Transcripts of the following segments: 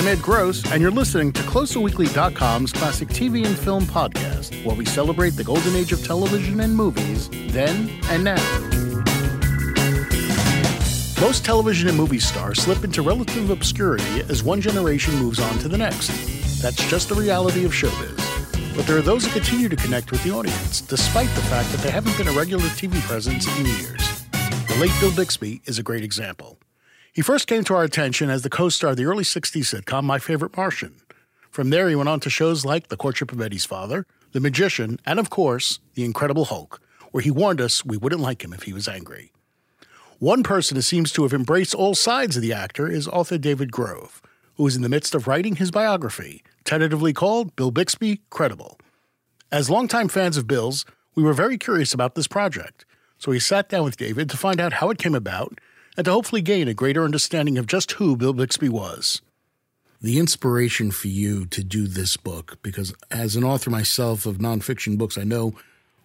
I'm Ed Gross, and you're listening to CloserWeekly.com's classic TV and film podcast, where we celebrate the golden age of television and movies, then and now. Most television and movie stars slip into relative obscurity as one generation moves on to the next. That's just the reality of showbiz. But there are those who continue to connect with the audience, despite the fact that they haven't been a regular TV presence in years. The late Bill Bixby is a great example. He first came to our attention as the co star of the early 60s sitcom My Favorite Martian. From there, he went on to shows like The Courtship of Eddie's Father, The Magician, and of course, The Incredible Hulk, where he warned us we wouldn't like him if he was angry. One person who seems to have embraced all sides of the actor is author David Grove, who is in the midst of writing his biography, tentatively called Bill Bixby Credible. As longtime fans of Bill's, we were very curious about this project, so we sat down with David to find out how it came about and to hopefully gain a greater understanding of just who Bill Bixby was. The inspiration for you to do this book, because as an author myself of nonfiction books, I know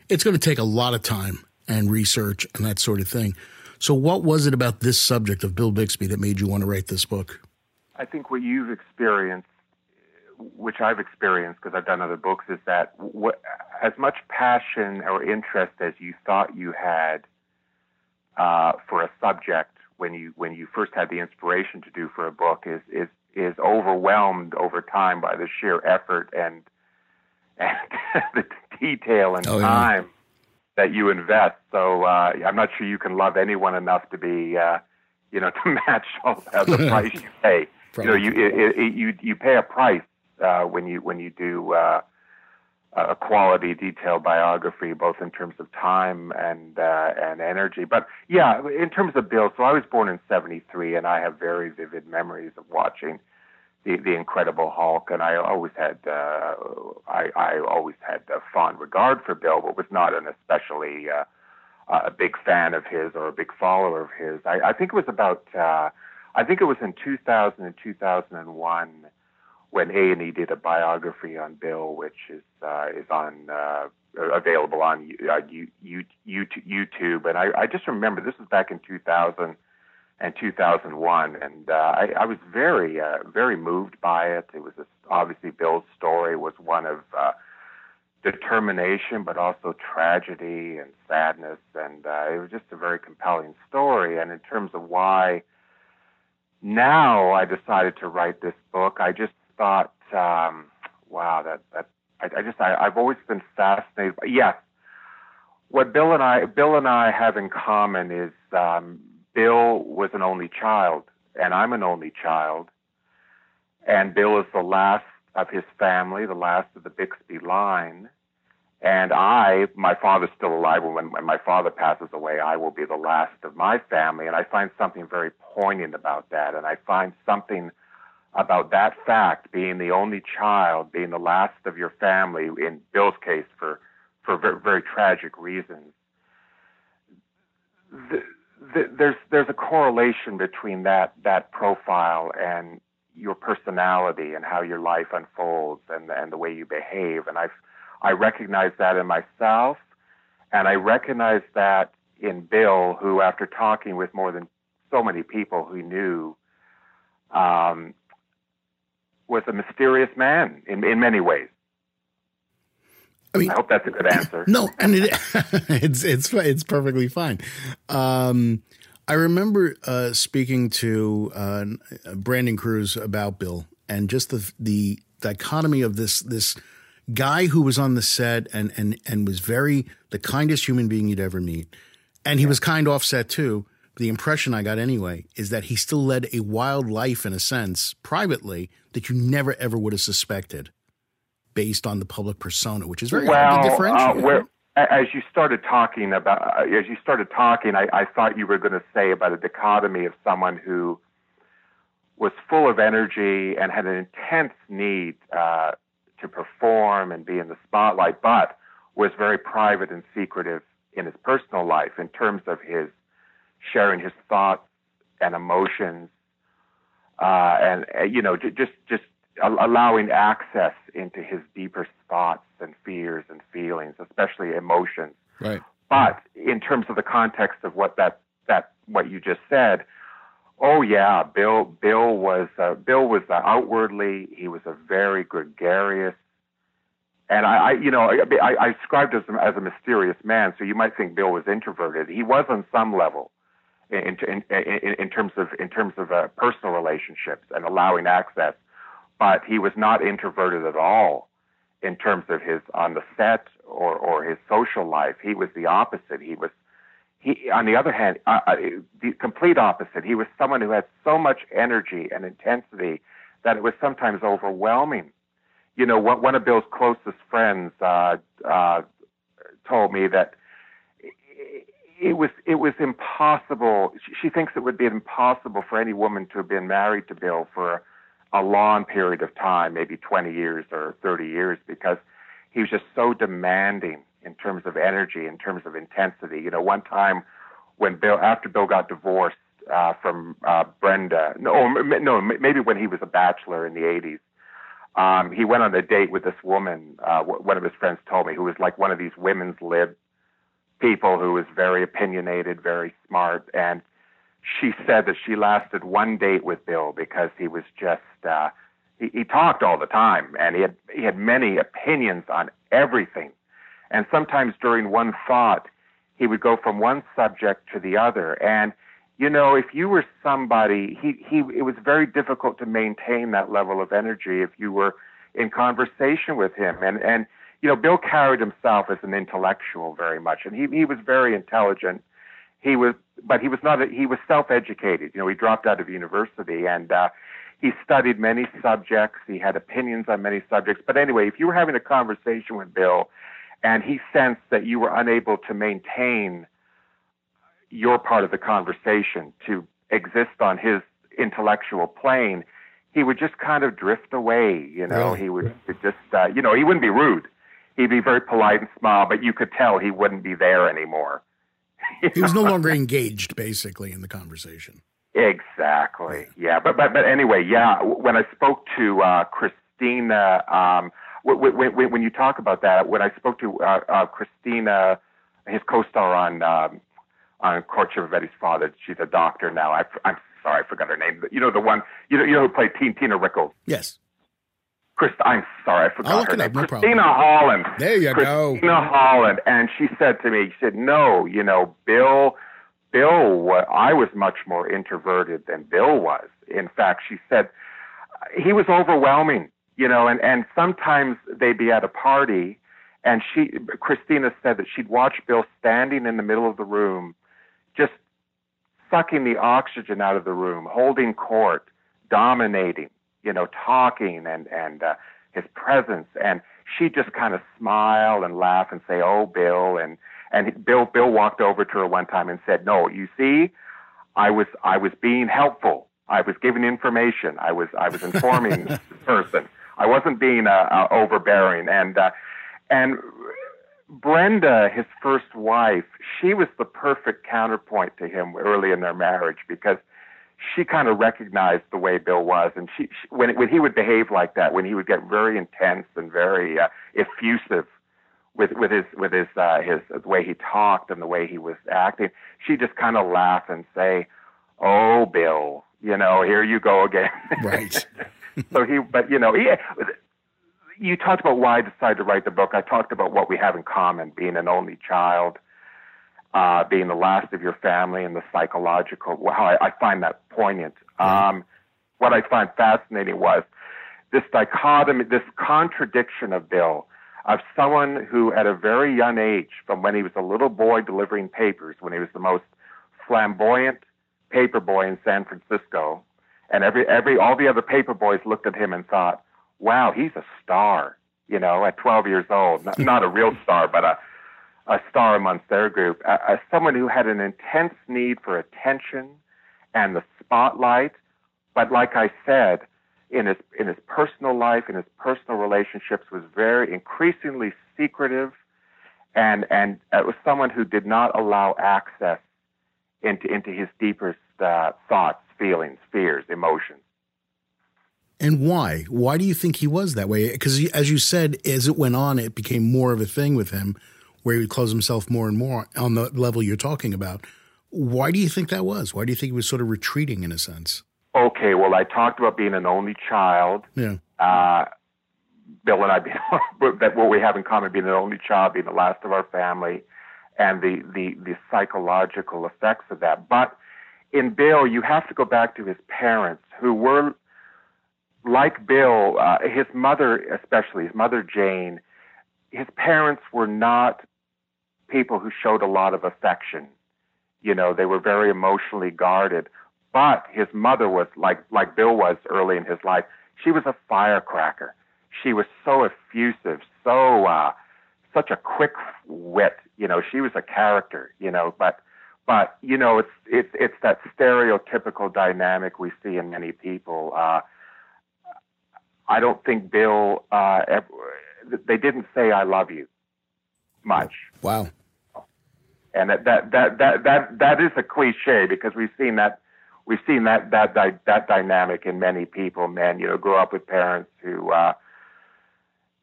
it's going to take a lot of time and research and that sort of thing. So, what was it about this subject of Bill Bixby that made you want to write this book? I think what you've experienced, which I've experienced because I've done other books, is that what, as much passion or interest as you thought you had uh, for a subject when you when you first had the inspiration to do for a book is is is overwhelmed over time by the sheer effort and and the detail and oh, time yeah. that you invest. So uh, I'm not sure you can love anyone enough to be uh, you know to match all that the price you pay. you know you it, it, you you pay a price uh, when you when you do. Uh, a quality, detailed biography, both in terms of time and uh, and energy. But yeah, in terms of Bill, so I was born in '73, and I have very vivid memories of watching the the Incredible Hulk, and I always had uh, I, I always had a fond regard for Bill, but was not an especially uh, a big fan of his or a big follower of his. I, I think it was about uh, I think it was in 2000 and 2001 when A and E did a biography on Bill, which is uh, is on uh, available on uh, YouTube, and I, I just remember this was back in 2000 and 2001, and uh, I, I was very uh, very moved by it. It was a, obviously Bill's story was one of uh, determination, but also tragedy and sadness, and uh, it was just a very compelling story. And in terms of why now I decided to write this book, I just thought, um, wow, that that I, I just I, I've always been fascinated. Yes, what Bill and I Bill and I have in common is um, Bill was an only child, and I'm an only child, and Bill is the last of his family, the last of the Bixby line. And I, my father's still alive. When, when my father passes away, I will be the last of my family. And I find something very poignant about that. And I find something about that fact, being the only child, being the last of your family, in Bill's case, for, for very, very tragic reasons. The, the, there's, there's a correlation between that, that profile and your personality and how your life unfolds and, and the way you behave. And i I recognize that in myself, and I recognize that in Bill, who, after talking with more than so many people who knew, um, was a mysterious man in, in many ways. I mean, I hope that's a good answer. No, and it, it's it's it's perfectly fine. Um, I remember uh, speaking to uh, Brandon Cruz about Bill and just the the dichotomy of this this guy who was on the set and and and was very the kindest human being you'd ever meet, and he was kind offset too the impression I got anyway is that he still led a wild life in a sense, privately, that you never ever would have suspected based on the public persona, which is very well, hard to differentiate. Uh, where, as you started talking about, uh, as you started talking, I, I thought you were going to say about a dichotomy of someone who was full of energy and had an intense need uh, to perform and be in the spotlight, but was very private and secretive in his personal life in terms of his sharing his thoughts and emotions, uh, and uh, you know, j- just just allowing access into his deeper thoughts and fears and feelings, especially emotions. Right. But in terms of the context of what that that what you just said, Oh yeah, Bill. Bill was uh, Bill was uh, outwardly he was a very gregarious, and I, I you know I, I described as as a mysterious man. So you might think Bill was introverted. He was on some level, in in in, in terms of in terms of uh, personal relationships and allowing access, but he was not introverted at all in terms of his on the set or or his social life. He was the opposite. He was he, on the other hand, uh, uh, the complete opposite. He was someone who had so much energy and intensity that it was sometimes overwhelming. You know, one, of Bill's closest friends uh, uh, told me that it was it was impossible. She, she thinks it would be impossible for any woman to have been married to Bill for a long period of time, maybe 20 years or 30 years, because he was just so demanding in terms of energy, in terms of intensity. You know, one time when Bill, after Bill got divorced uh, from uh, Brenda, no, no, maybe when he was a bachelor in the 80s, um, he went on a date with this woman. Uh, one of his friends told me, who was like one of these women's lib people, who was very opinionated, very smart, and she said that she lasted one date with Bill because he was just uh, he, he talked all the time and he had he had many opinions on everything and sometimes during one thought, he would go from one subject to the other. And, you know, if you were somebody, he, he, it was very difficult to maintain that level of energy if you were in conversation with him. And, and, you know, Bill carried himself as an intellectual very much, and he, he was very intelligent. He was, but he was not, a, he was self-educated. You know, he dropped out of university and, uh, he studied many subjects. He had opinions on many subjects. But anyway, if you were having a conversation with Bill and he sensed that you were unable to maintain your part of the conversation to exist on his intellectual plane, he would just kind of drift away. You know, he would just, uh, you know, he wouldn't be rude. He'd be very polite and smile, but you could tell he wouldn't be there anymore. he was no longer engaged, basically, in the conversation. Exactly. Yeah, but but but anyway, yeah. When I spoke to uh, Kristina. Um, when, when, when you talk about that, when I spoke to uh, uh, Kristina, his co-star on um, on Courtship of Eddie's Father, she's a doctor now. I, I'm sorry, I forgot her name. You know the one, you know, you know who played Teen, Tina Rickles. Yes. Up. I'm sorry, I forgot oh, her name. Up, no Kristina problem. Holland. There you Kristina go. Kristina Holland, and she said to me, she said, "No, you know, Bill, Bill, I was much more introverted than Bill was. In fact, she said he was overwhelming you know, and, and sometimes they'd be at a party and she, Kristina said that she'd watch Bill standing in the middle of the room, just sucking the oxygen out of the room, holding court, dominating, you know, talking and, and, uh, his presence. And she just kind of smile and laugh and say, "Oh, Bill," and and Bill Bill walked over to her one time and said, "No, you see, I was I was being helpful. I was giving information. I was I was informing the person." I wasn't being uh, uh, overbearing. And uh, and Brenda, his first wife, she was the perfect counterpoint to him early in their marriage because she kind of recognized the way Bill was, and she, she when when he would behave like that, when he would get very intense and very uh, effusive with with his with his uh, his the way he talked and the way he was acting, she just kind of laugh and say, "Oh, Bill, you know, here you go again." Right. so he, but you know, he, you talked about why I decided to write the book. I talked about what we have in common: being an only child, uh, being the last of your family, and the psychological. How I, I find that poignant. Um, what I find fascinating was this dichotomy, this contradiction of Bill, of someone who, at a very young age, from when he was a little boy delivering papers, when he was the most flamboyant paper boy in San Francisco, and every every all the other paper boys looked at him and thought, "Wow, he's a star." You know, at 12 years old, not, not a real star, but a a star amongst their group, as someone who had an intense need for attention and the spotlight. But like I said, in his in his personal life, in his personal relationships, was very increasingly secretive, and and it was someone who did not allow access into into his deepest uh, thoughts feelings, fears, emotions. And why? Why do you think he was that way? Because as you said, as it went on, it became more of a thing with him, where he would close himself more and more on the level you're talking about. Why do you think that was? Why do you think he was sort of retreating in a sense? Okay, well, I talked about being an only child. Yeah. Uh, Bill and I, being, that what we have in common, being an only child, being the last of our family, and the, the, the psychological effects of that. But in Bill, you have to go back to his parents, who were like Bill, uh, his mother, especially his mother Jane, his parents were not people who showed a lot of affection. You know, they were very emotionally guarded. But his mother was like like Bill was early in his life. She was a firecracker. She was so effusive, so uh, such a quick wit. You know, she was a character. You know, but but you know, it's it's it's that stereotypical dynamic we see in many people. Uh, I don't think Bill. Uh, ever, they didn't say "I love you" much. Wow. And that that that that that, that is a cliche because we've seen that we've seen that that that, that dynamic in many people. Men, you know, grow up with parents who uh,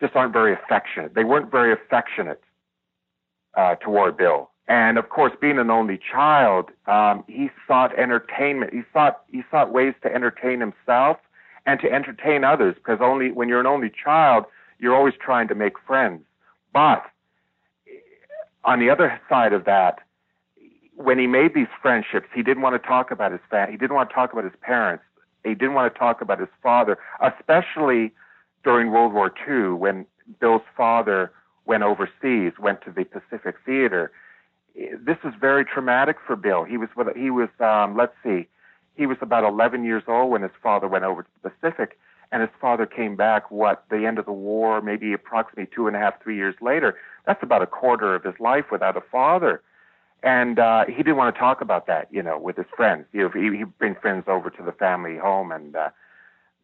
just aren't very affectionate. They weren't very affectionate uh, toward Bill. And of course, being an only child, um, he sought entertainment. He sought he sought ways to entertain himself and to entertain others. Because only when you're an only child, you're always trying to make friends. But on the other side of that, when he made these friendships, he didn't want to talk about his family. He didn't want to talk about his parents. He didn't want to talk about his father, especially during World War II when Bill's father went overseas, went to the Pacific Theater. This was very traumatic for Bill. He was he was um, let's see, he was about 11 years old when his father went over to the Pacific, and his father came back. What the end of the war, maybe approximately two and a half, three years later. That's about a quarter of his life without a father and uh, he didn't want to talk about that, you know, with his friends. You know, he he'd bring friends over to the family home, and uh,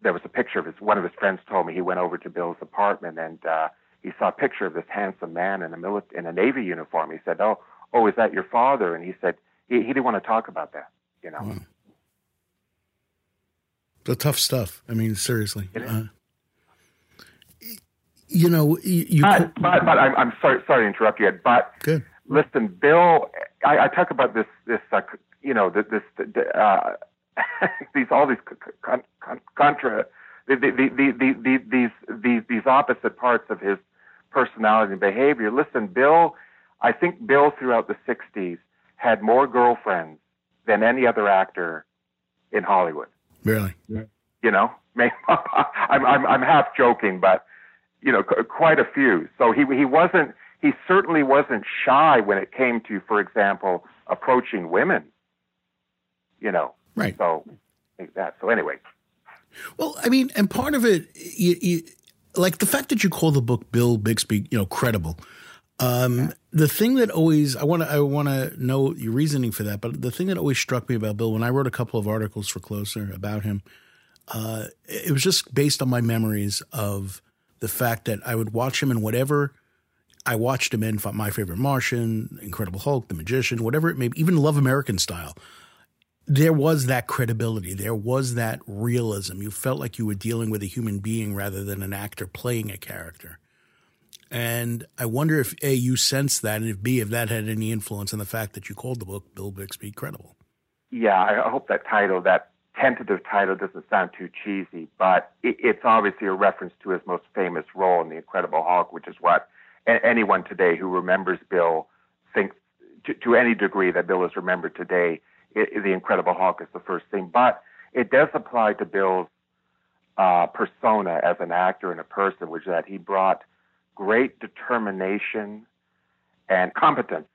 there was a picture of his. One of his friends told me he went over to Bill's apartment, and uh, he saw a picture of this handsome man in a mili- in a navy uniform. He said, "Oh, oh, is that your father?" And he said he, he didn't want to talk about that, you know. Wow. The tough stuff. I mean, seriously. Uh, you know, you. you but, but, but I'm, I'm sorry, sorry to interrupt you, but good listen, Bill, I, I talk about this, this, uh, you know, this, uh, these, all these con, con, contra, the, the, the, the, these, these, these opposite parts of his personality and behavior. Listen, Bill, I think Bill throughout the 60s had more girlfriends than any other actor in Hollywood. Really? You know, I'm, I'm, I'm half joking, but, you know, quite a few. So he, he wasn't, he certainly wasn't shy when it came to, for example, approaching women. You know, right? So that. So anyway. Well, I mean, and part of it, you, you, like the fact that you call the book Bill Bixby, you know, credible. Um, the thing that always I want to I want to know your reasoning for that, but the thing that always struck me about Bill when I wrote a couple of articles for Closer about him, uh, it was just based on my memories of the fact that I would watch him in whatever I watched him in My Favorite Martian, Incredible Hulk, The Magician, whatever it may be, even Love American Style. There was that credibility. There was that realism. You felt like you were dealing with a human being rather than an actor playing a character. And I wonder if A, you sensed that, and if B, if that had any influence on the fact that you called the book Bill Bixby Credible. Yeah, I hope that title, that tentative title, doesn't sound too cheesy, but it's obviously a reference to his most famous role in The Incredible Hulk, which is what anyone today who remembers Bill thinks to, to any degree that Bill is remembered today, it, the Incredible Hulk is the first thing. But it does apply to Bill's uh, persona as an actor and a person, which is that he brought great determination and competence.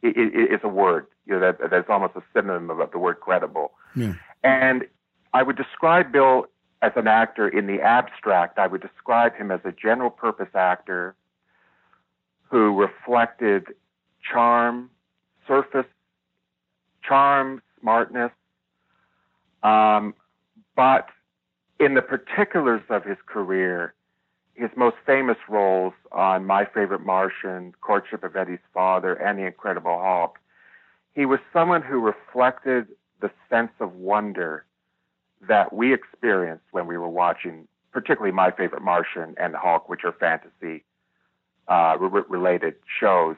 It, it, it's a word you know, that, that's almost a synonym of the word credible. Yeah. And I would describe Bill as an actor in the abstract. I would describe him as a general purpose actor who reflected charm, surface charm, smartness. Um, but in the particulars of his career, his most famous roles on My Favorite Martian, Courtship of Eddie's Father, and The Incredible Hulk, he was someone who reflected the sense of wonder that we experienced when we were watching, particularly My Favorite Martian and Hulk, which are fantasy uh, re- related shows.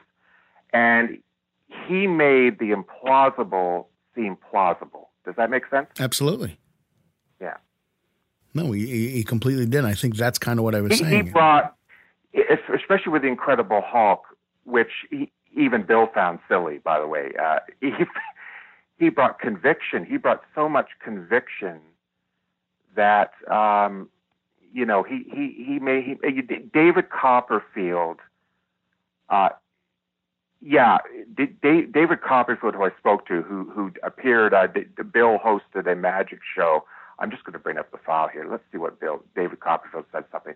And he made the implausible seem plausible. Does that make sense? Absolutely. Yeah. No, he, he completely did. I think that's kind of what I was he, saying. He brought, especially with the Incredible Hulk, which he, even Bill found silly, by the way. Uh, he, he brought conviction. He brought so much conviction that um, you know he he he made he, David Copperfield. Uh, yeah, D- D- David Copperfield, who I spoke to, who who appeared. Uh, D- Bill hosted a magic show. I'm just going to bring up the file here. Let's see what Bill David Copperfield said something.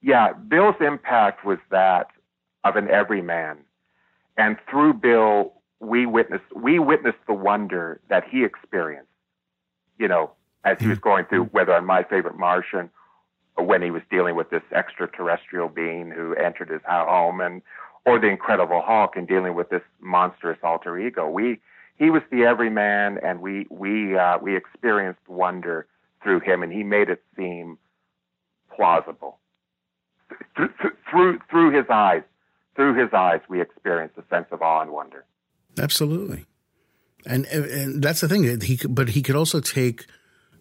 Yeah, Bill's impact was that of an everyman, and through Bill, we witnessed we witnessed the wonder that he experienced. You know, as he was going through, whether on My Favorite Martian, or when he was dealing with this extraterrestrial being who entered his home, and or the Incredible Hulk and dealing with this monstrous alter ego. We he was the everyman, and we we uh, we experienced wonder through him, and he made it seem plausible through through, through his eyes. Through his eyes, we experienced a sense of awe and wonder. Absolutely, and and that's the thing. He but he could also take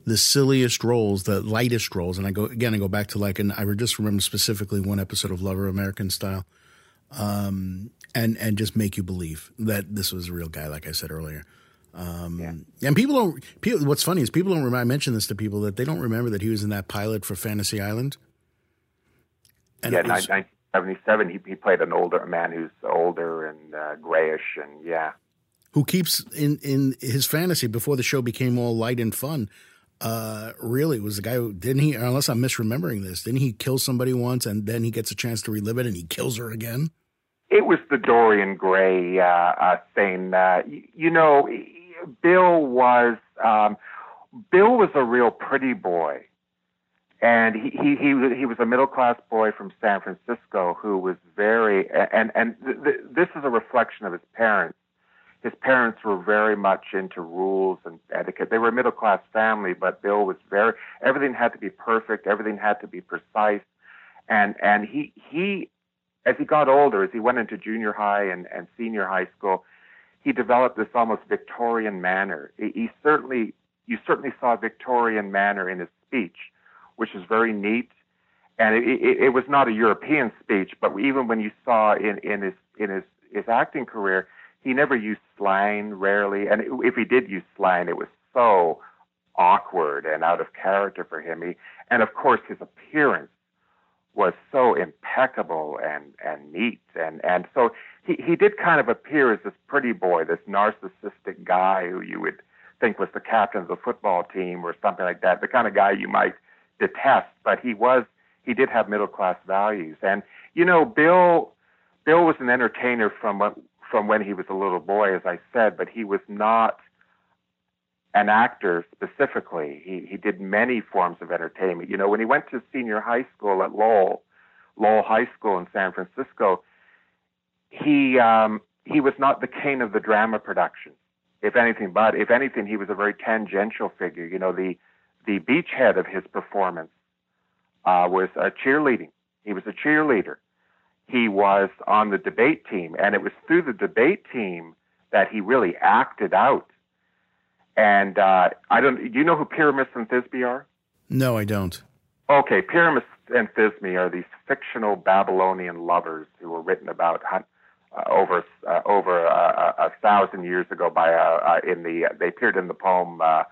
the silliest roles, the lightest roles, and I go again. I go back to like, and I just remember specifically one episode of Lover American Style, um, and and just make you believe that this was a real guy, like I said earlier. Um, yeah. And people don't. People, what's funny is people don't remember. I mention this to people that they don't remember that he was in that pilot for Fantasy Island. And yeah, was, 1977. He, he played an older man who's older and uh, grayish, and yeah. Who keeps in in his fantasy before the show became all light and fun. Uh, really was the guy who didn't he? Unless I'm misremembering this, didn't he kill somebody once and then he gets a chance to relive it and he kills her again? It was the Dorian Gray uh, uh, thing. Uh, you, you know, Bill was um, Bill was a real pretty boy, and he he he, he was a middle class boy from San Francisco who was very and and th- th- this is a reflection of his parents. His parents were very much into rules and etiquette. They were a middle class family, but Bill was very everything had to be perfect, everything had to be precise, and and he he as he got older, as he went into junior high and, and senior high school, he developed this almost Victorian manner. He, certainly, you certainly saw a Victorian manner in his speech, which is very neat. And it, it, it was not a European speech, but even when you saw in, in his in his, his acting career, he never used slang, rarely. And if he did use slang, it was so awkward and out of character for him. He, and of course, his appearance was so impeccable and and neat and and so he he did kind of appear as this pretty boy, this narcissistic guy who you would think was the captain of the football team or something like that, the kind of guy you might detest, but he was he did have middle class values. And you know, Bill Bill was an entertainer from from when he was a little boy, as I said, but he was not an actor specifically. He he did many forms of entertainment. You know, when he went to senior high school at Lowell, Lowell High School in San Francisco, he um, he was not the king of the drama production, if anything. But if anything, he was a very tangential figure. You know, the the beachhead of his performance uh, was uh, cheerleading. He was a cheerleader. He was on the debate team, and it was through the debate team that he really acted out. And uh, I don't. Do you know who Pyramus and Thisbe are? No, I don't. Okay, Pyramus and Thisbe are these fictional Babylonian lovers who were written about uh, over uh, over uh, a thousand years ago by uh, uh, in the they appeared in the poem uh,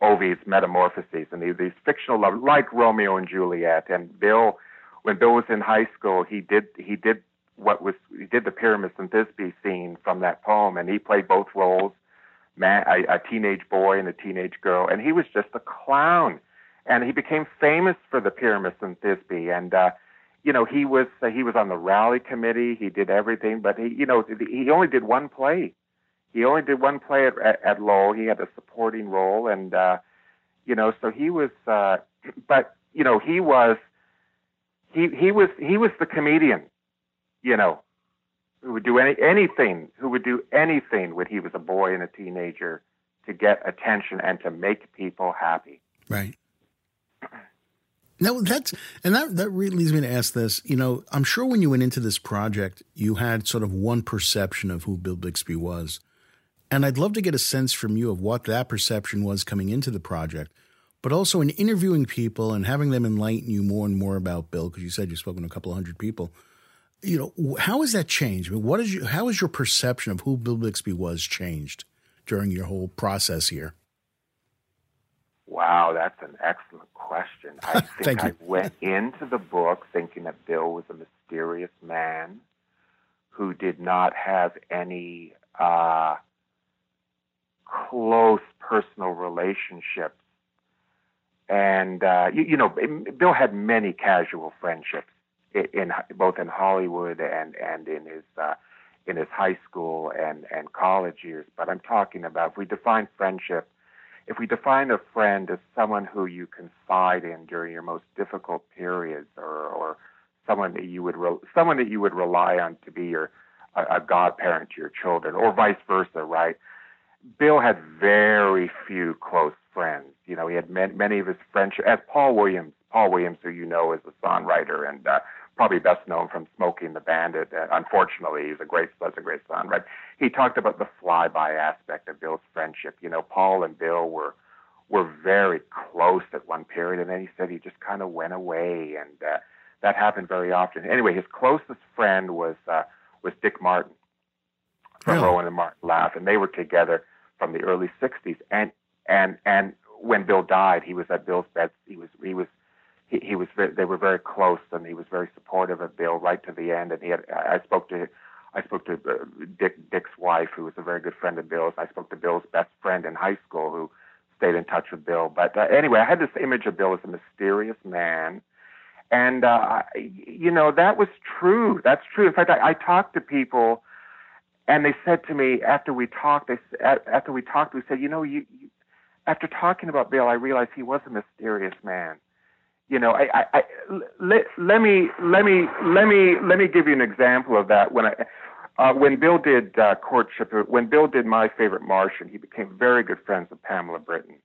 Ovid's Metamorphoses, and these, these fictional lovers like Romeo and Juliet. And Bill, when Bill was in high school, he did he did what was he did the Pyramus and Thisbe scene from that poem, and he played both roles, man, a, a teenage boy and a teenage girl, and he was just a clown. And he became famous for the Pyramus and Thisbe, and uh, you know, he was uh, he was on the rally committee. He did everything, but he, you know, he only did one play. He only did one play at, at, at Lowell. He had a supporting role, and uh, you know, so he was. Uh, but you know, he was he he was he was the comedian. You know, who would do any anything, who would do anything when he was a boy and a teenager to get attention and to make people happy. Right. No, that's and that that really leads me to ask this. You know, I'm sure when you went into this project, you had sort of one perception of who Bill Bixby was, and I'd love to get a sense from you of what that perception was coming into the project, but also in interviewing people and having them enlighten you more and more about Bill, because you said you've spoken to a couple of hundred people. You know, how has that changed? I mean, what is your, how has your perception of who Bill Bixby was changed during your whole process here? Wow, that's an excellent question. I think I went into the book thinking that Bill was a mysterious man who did not have any uh, close personal relationships. And, uh, you, you, know, Bill had many casual friendships in, both in Hollywood and, and in his, uh, in his high school and, and college years. But I'm talking about, if we define friendship if we define a friend as someone who you confide in during your most difficult periods, or, or someone that you would re- someone that you would rely on to be your a, a godparent to your children, or vice versa, right? Bill had very few close friends. You know, he had many, many of his friends, as Paul Williams. Paul Williams, who you know is a songwriter and uh, probably best known from Smokey and the Bandit. Uh, unfortunately, he's a great, was a great son, right? He talked about the flyby aspect of Bill's friendship. You know, Paul and Bill were were very close at one period, and then he said he just kind of went away, and uh, that happened very often. Anyway, his closest friend was uh, was Dick Martin from really? Rowan and Martin Laugh, and they were together from the early '60s. And and and when Bill died, he was at Bill's bed. He was he was he, he was very, they were very close, and he was very supportive of Bill right to the end. And he had I spoke to I spoke to uh, Dick Dick's wife, who was a very good friend of Bill's. I spoke to Bill's best friend in high school, who stayed in touch with Bill. But uh, anyway, I had this image of Bill as a mysterious man, and uh, you know that was true. That's true. In fact, I, I talked to people, and they said to me after we talked, they after we talked, we said, you know, you, you after talking about Bill, I realized he was a mysterious man you know, I, I, I let, let me let me let me let me give you an example of that. When I uh, when Bill did uh, courtship, when Bill did My Favorite Martian, he became very good friends with Pamela Britton,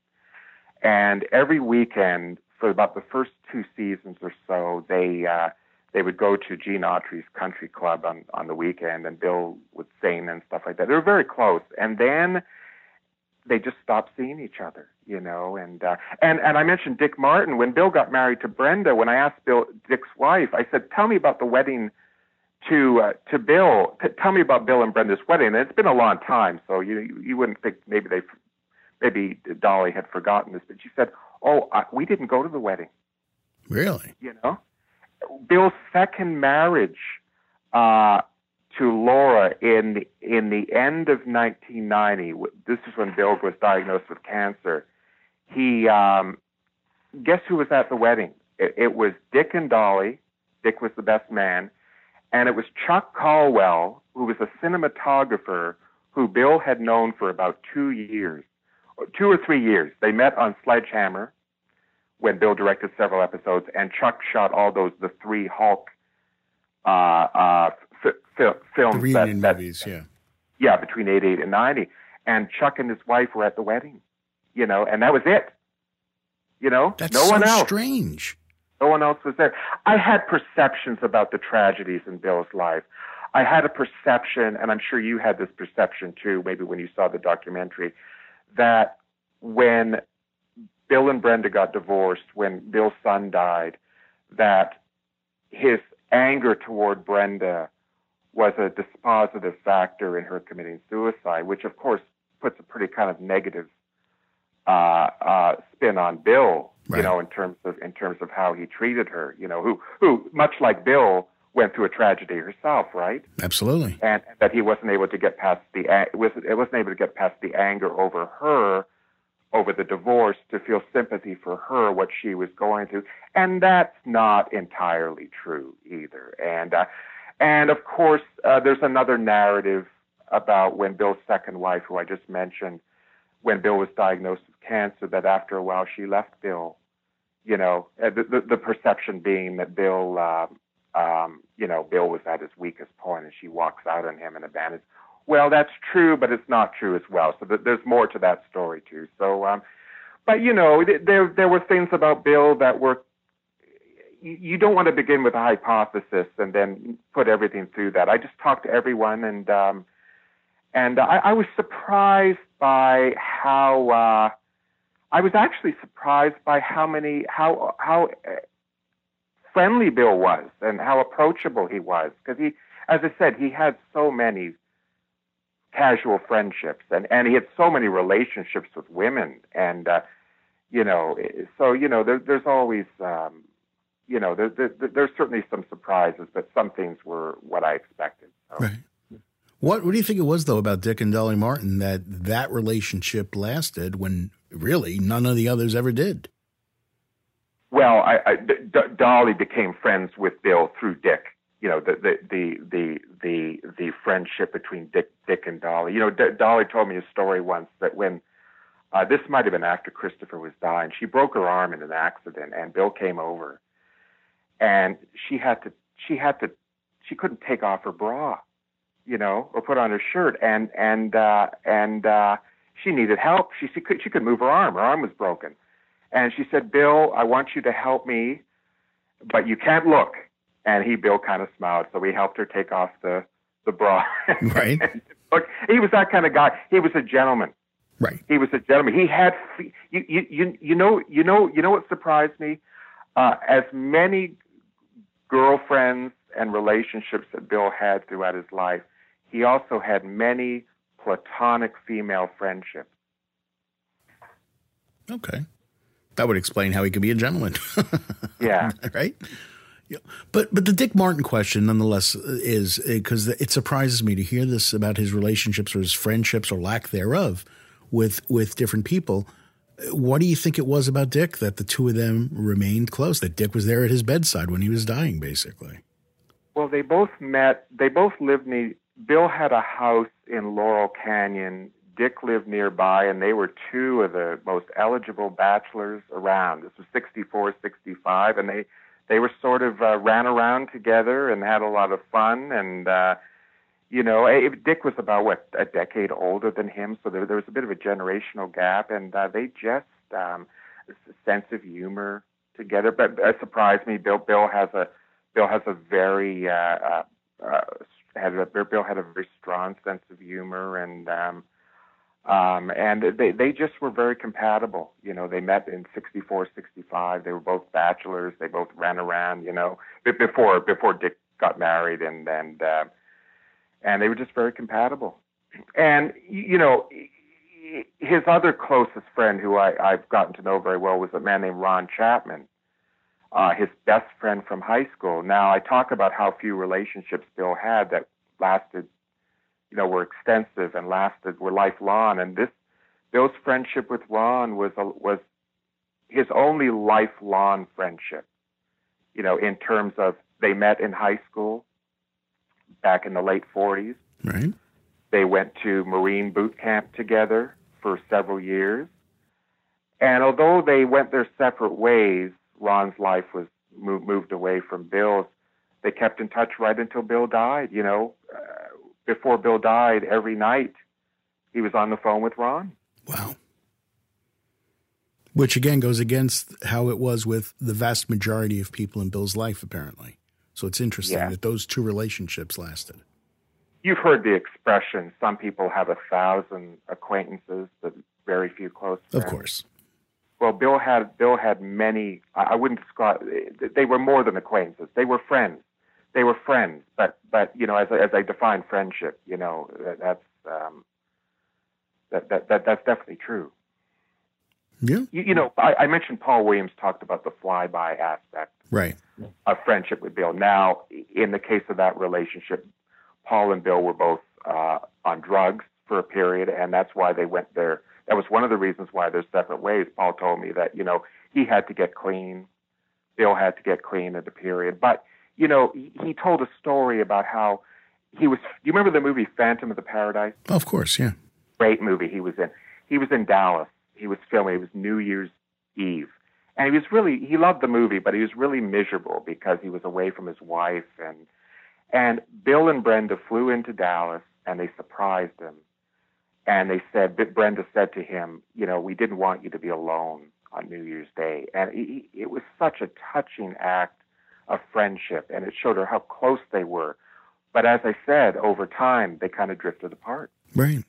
and every weekend for about the first two seasons or so, they uh, they would go to Gene Autry's country club on on the weekend, and Bill would sing and stuff like that. They were very close, and then they just stopped seeing each other, you know. And uh, and and I mentioned Dick Martin when Bill got married to Brenda. When I asked Bill Dick's wife, I said, "Tell me about the wedding to uh, to Bill. T- tell me about Bill and Brenda's wedding." And it's been a long time, so you you wouldn't think maybe they maybe Dolly had forgotten this, but she said, "Oh, uh, we didn't go to the wedding." Really? You know, Bill's second marriage. Uh, to Laura in the, in the end of 1990. This is when Bill was diagnosed with cancer. He um, guess who was at the wedding? It, it was Dick and Dolly. Dick was the best man, and it was Chuck Colwell, who was a cinematographer who Bill had known for about two years, two or three years. They met on Sledgehammer when Bill directed several episodes, and Chuck shot all those the three Hulk uh, uh, fi- films. The reunion that, movies, yeah. Yeah, between 88 and 90. And Chuck and his wife were at the wedding, you know, and that was it. You know, That's no so one else. strange. No one else was there. I had perceptions about the tragedies in Bill's life. I had a perception, and I'm sure you had this perception too, maybe when you saw the documentary, that when Bill and Brenda got divorced, when Bill's son died, that his anger toward Brenda was a dispositive factor in her committing suicide, which of course puts a pretty kind of negative spin on Bill, right. you know, in terms of in terms of how he treated her, you know, who who much like Bill went through a tragedy herself, right? Absolutely, and that he wasn't able to get past the was it wasn't able to get past the anger over her over the divorce to feel sympathy for her, what she was going through. And that's not entirely true either. And, uh, and of course, uh, there's another narrative about when Bill's second wife, who I just mentioned, when Bill was diagnosed with cancer, that after a while she left Bill. You know, uh, the, the, the perception being that Bill, uh, um, you know, Bill was at his weakest point and she walks out on him and abandons well, that's true, but it's not true as well. So th- there's more to that story too. So, um, but you know, th- there there were things about Bill that were you don't want to begin with a hypothesis and then put everything through that. I just talked to everyone, and um, and I, I was surprised by how uh, I was actually surprised by how many how how uh, friendly Bill was and how approachable he was because he, as I said, he had so many casual friendships and and he had so many relationships with women and uh, you know so you know there, there's always um, you know there, there, there's certainly some surprises but some things were what I expected. So. Right. What What do you think it was though about Dick and Dolly Martin that that relationship lasted when really none of the others ever did? Well, I, I, D- Dolly became friends with Bill through Dick. You know, the the the the the, the friendship between Dick Dick and Dolly. You know, D- Dolly told me a story once that when uh, this might have been after Christopher was dying, she broke her arm in an accident, and Bill came over, and she had to she had to she couldn't take off her bra you know, or put on her shirt, and and uh, and uh, she needed help. She she could she could move her arm. Her arm was broken, and she said, "Bill, I want you to help me, but you can't look." And he, Bill, kind of smiled, so he helped her take off the the bra. Right. look, he was that kind of guy. He was a gentleman. Right. He was a gentleman. He had you you you, you know you know you know what surprised me? Uh, as many girlfriends and relationships that Bill had throughout his life, he also had many platonic female friendships. Okay. That would explain how he could be a gentleman. yeah. right? Yeah. But but the Dick Martin question, nonetheless, is uh, because it surprises me to hear this about his relationships or his friendships or lack thereof with with different people. What do you think it was about Dick that the two of them remained close? That Dick was there at his bedside when he was dying, basically. Well, they both met. They both lived near, Bill had a house in Laurel Canyon. Dick lived nearby, and they were two of the most eligible bachelors around. This was 64, 65, and they they were sort of uh, ran around together and had a lot of fun. And uh, you know, Dick was about what a decade older than him, so there, there was a bit of a generational gap, and uh, they just um, sense of humor together. But uh, surprised me. Bill Bill has a Bill has a very uh, uh, uh, had a, Bill had a very strong sense of humor and um, um, and they they just were very compatible. You know, they met in '64, '65. They were both bachelors. They both ran around. You know, before before Dick got married, and and uh, and they were just very compatible. And you know, his other closest friend, who I, I've gotten to know very well, was a man named Ron Chapman uh, his best friend from high school. Now, I talk about how few relationships Bill had that lasted, you know, were extensive and lasted, were lifelong. And this, Bill's friendship with Ron was a, was his only lifelong friendship. You know, in terms of they met in high school back in the late 40s. Right. They went to Marine boot camp together for several years. And although they went their separate ways, Ron's life was moved, moved away from Bill's, they kept in touch right until Bill died. You know, uh, before Bill died, every night he was on the phone with Ron. Wow. Which again goes against how it was with the vast majority of people in Bill's life, apparently. So it's interesting yeah. that those two relationships lasted. You've heard the expression, some people have a thousand acquaintances, but very few close friends. Of course. Well, Bill had Bill had many. I wouldn't describe. They were more than acquaintances. They were friends. They were friends. But but you know, as as I define friendship, you know, that, that's um, that, that that that's definitely true. Yeah. You, you know, I, I mentioned Paul Williams talked about the flyby aspect, right, of friendship with Bill. Now, in the case of that relationship, Paul and Bill were both uh, on drugs for a period, and that's why they went there that was one of the reasons why there's separate ways. Paul told me that, you know, he had to get clean. Bill had to get clean at the period. But, you know, he, he told a story about how he was. Do you remember the movie Phantom of the Paradise? Of course, yeah. Great movie he was in. He was in Dallas. He was filming. It was New Year's Eve. And he was really, he loved the movie, but he was really miserable because he was away from his wife. And, and Bill and Brenda flew into Dallas and they surprised him and they said Brenda said to him, you know, we didn't want you to be alone on New Year's Day, and he, it was such a touching act of friendship, and it showed her how close they were. But as I said, over time, they kind of drifted apart. Right.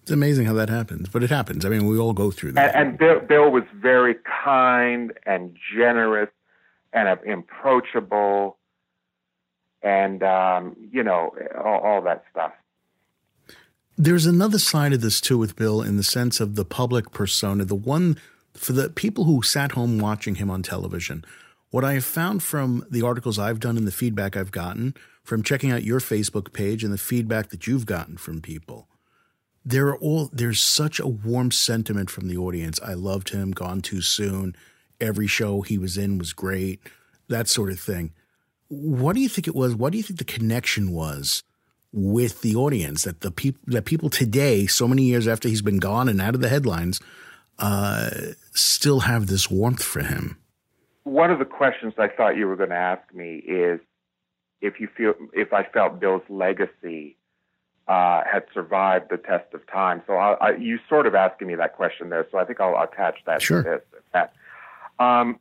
It's amazing how that happens, but it happens. I mean, we all go through that. And, and Bill, Bill was very kind and generous and approachable, and um, you know all, all that stuff. There's another side of this too with Bill in the sense of the public persona, the one for the people who sat home watching him on television. What I have found from the articles I've done and the feedback I've gotten from checking out your Facebook page and the feedback that you've gotten from people, there are all there's such a warm sentiment from the audience. I loved him, gone too soon. Every show he was in was great, that sort of thing. What do you think it was? What do you think the connection was with the audience that the people that people today, so many years after he's been gone and out of the headlines, uh, still have this warmth for him? One of the questions I thought you were going to ask me is if you feel if I felt Bill's legacy uh, had survived the test of time. So I, I, you sort of asking me that question there. So I think I'll attach that sure. to this. That. Um,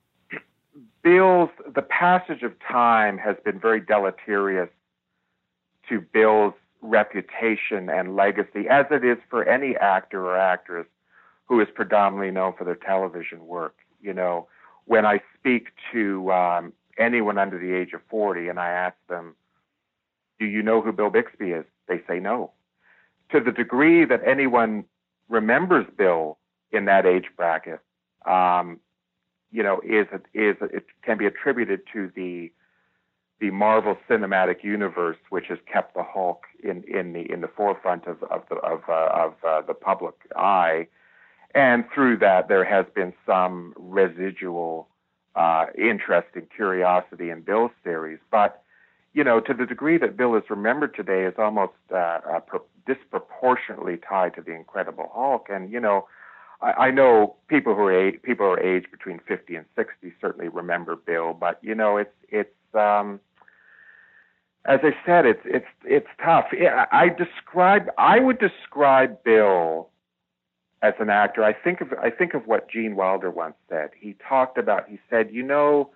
Bill's the passage of time has been very deleterious to Bill's reputation and legacy, as it is for any actor or actress who is predominantly known for their television work. You know, when I speak to um, anyone under the age of 40 and I ask them, Do you know who Bill Bixby is? They say no. To the degree that anyone remembers Bill in that age bracket, um, you know, is is it can be attributed to the the Marvel Cinematic Universe, which has kept the Hulk in in the in the forefront of of the of, uh, of uh, the public eye, and through that there has been some residual uh, interest and curiosity in Bill's series, but you know, to the degree that Bill is remembered today is almost uh, uh, pro- disproportionately tied to the Incredible Hulk, and you know. I, I know people who are age, people who are aged between 50 and 60 certainly remember Bill, but you know it's it's um, as I said, it's it's it's tough. I describe I would describe Bill as an actor. I think of I think of what Gene Wilder once said. He talked about he said, you know,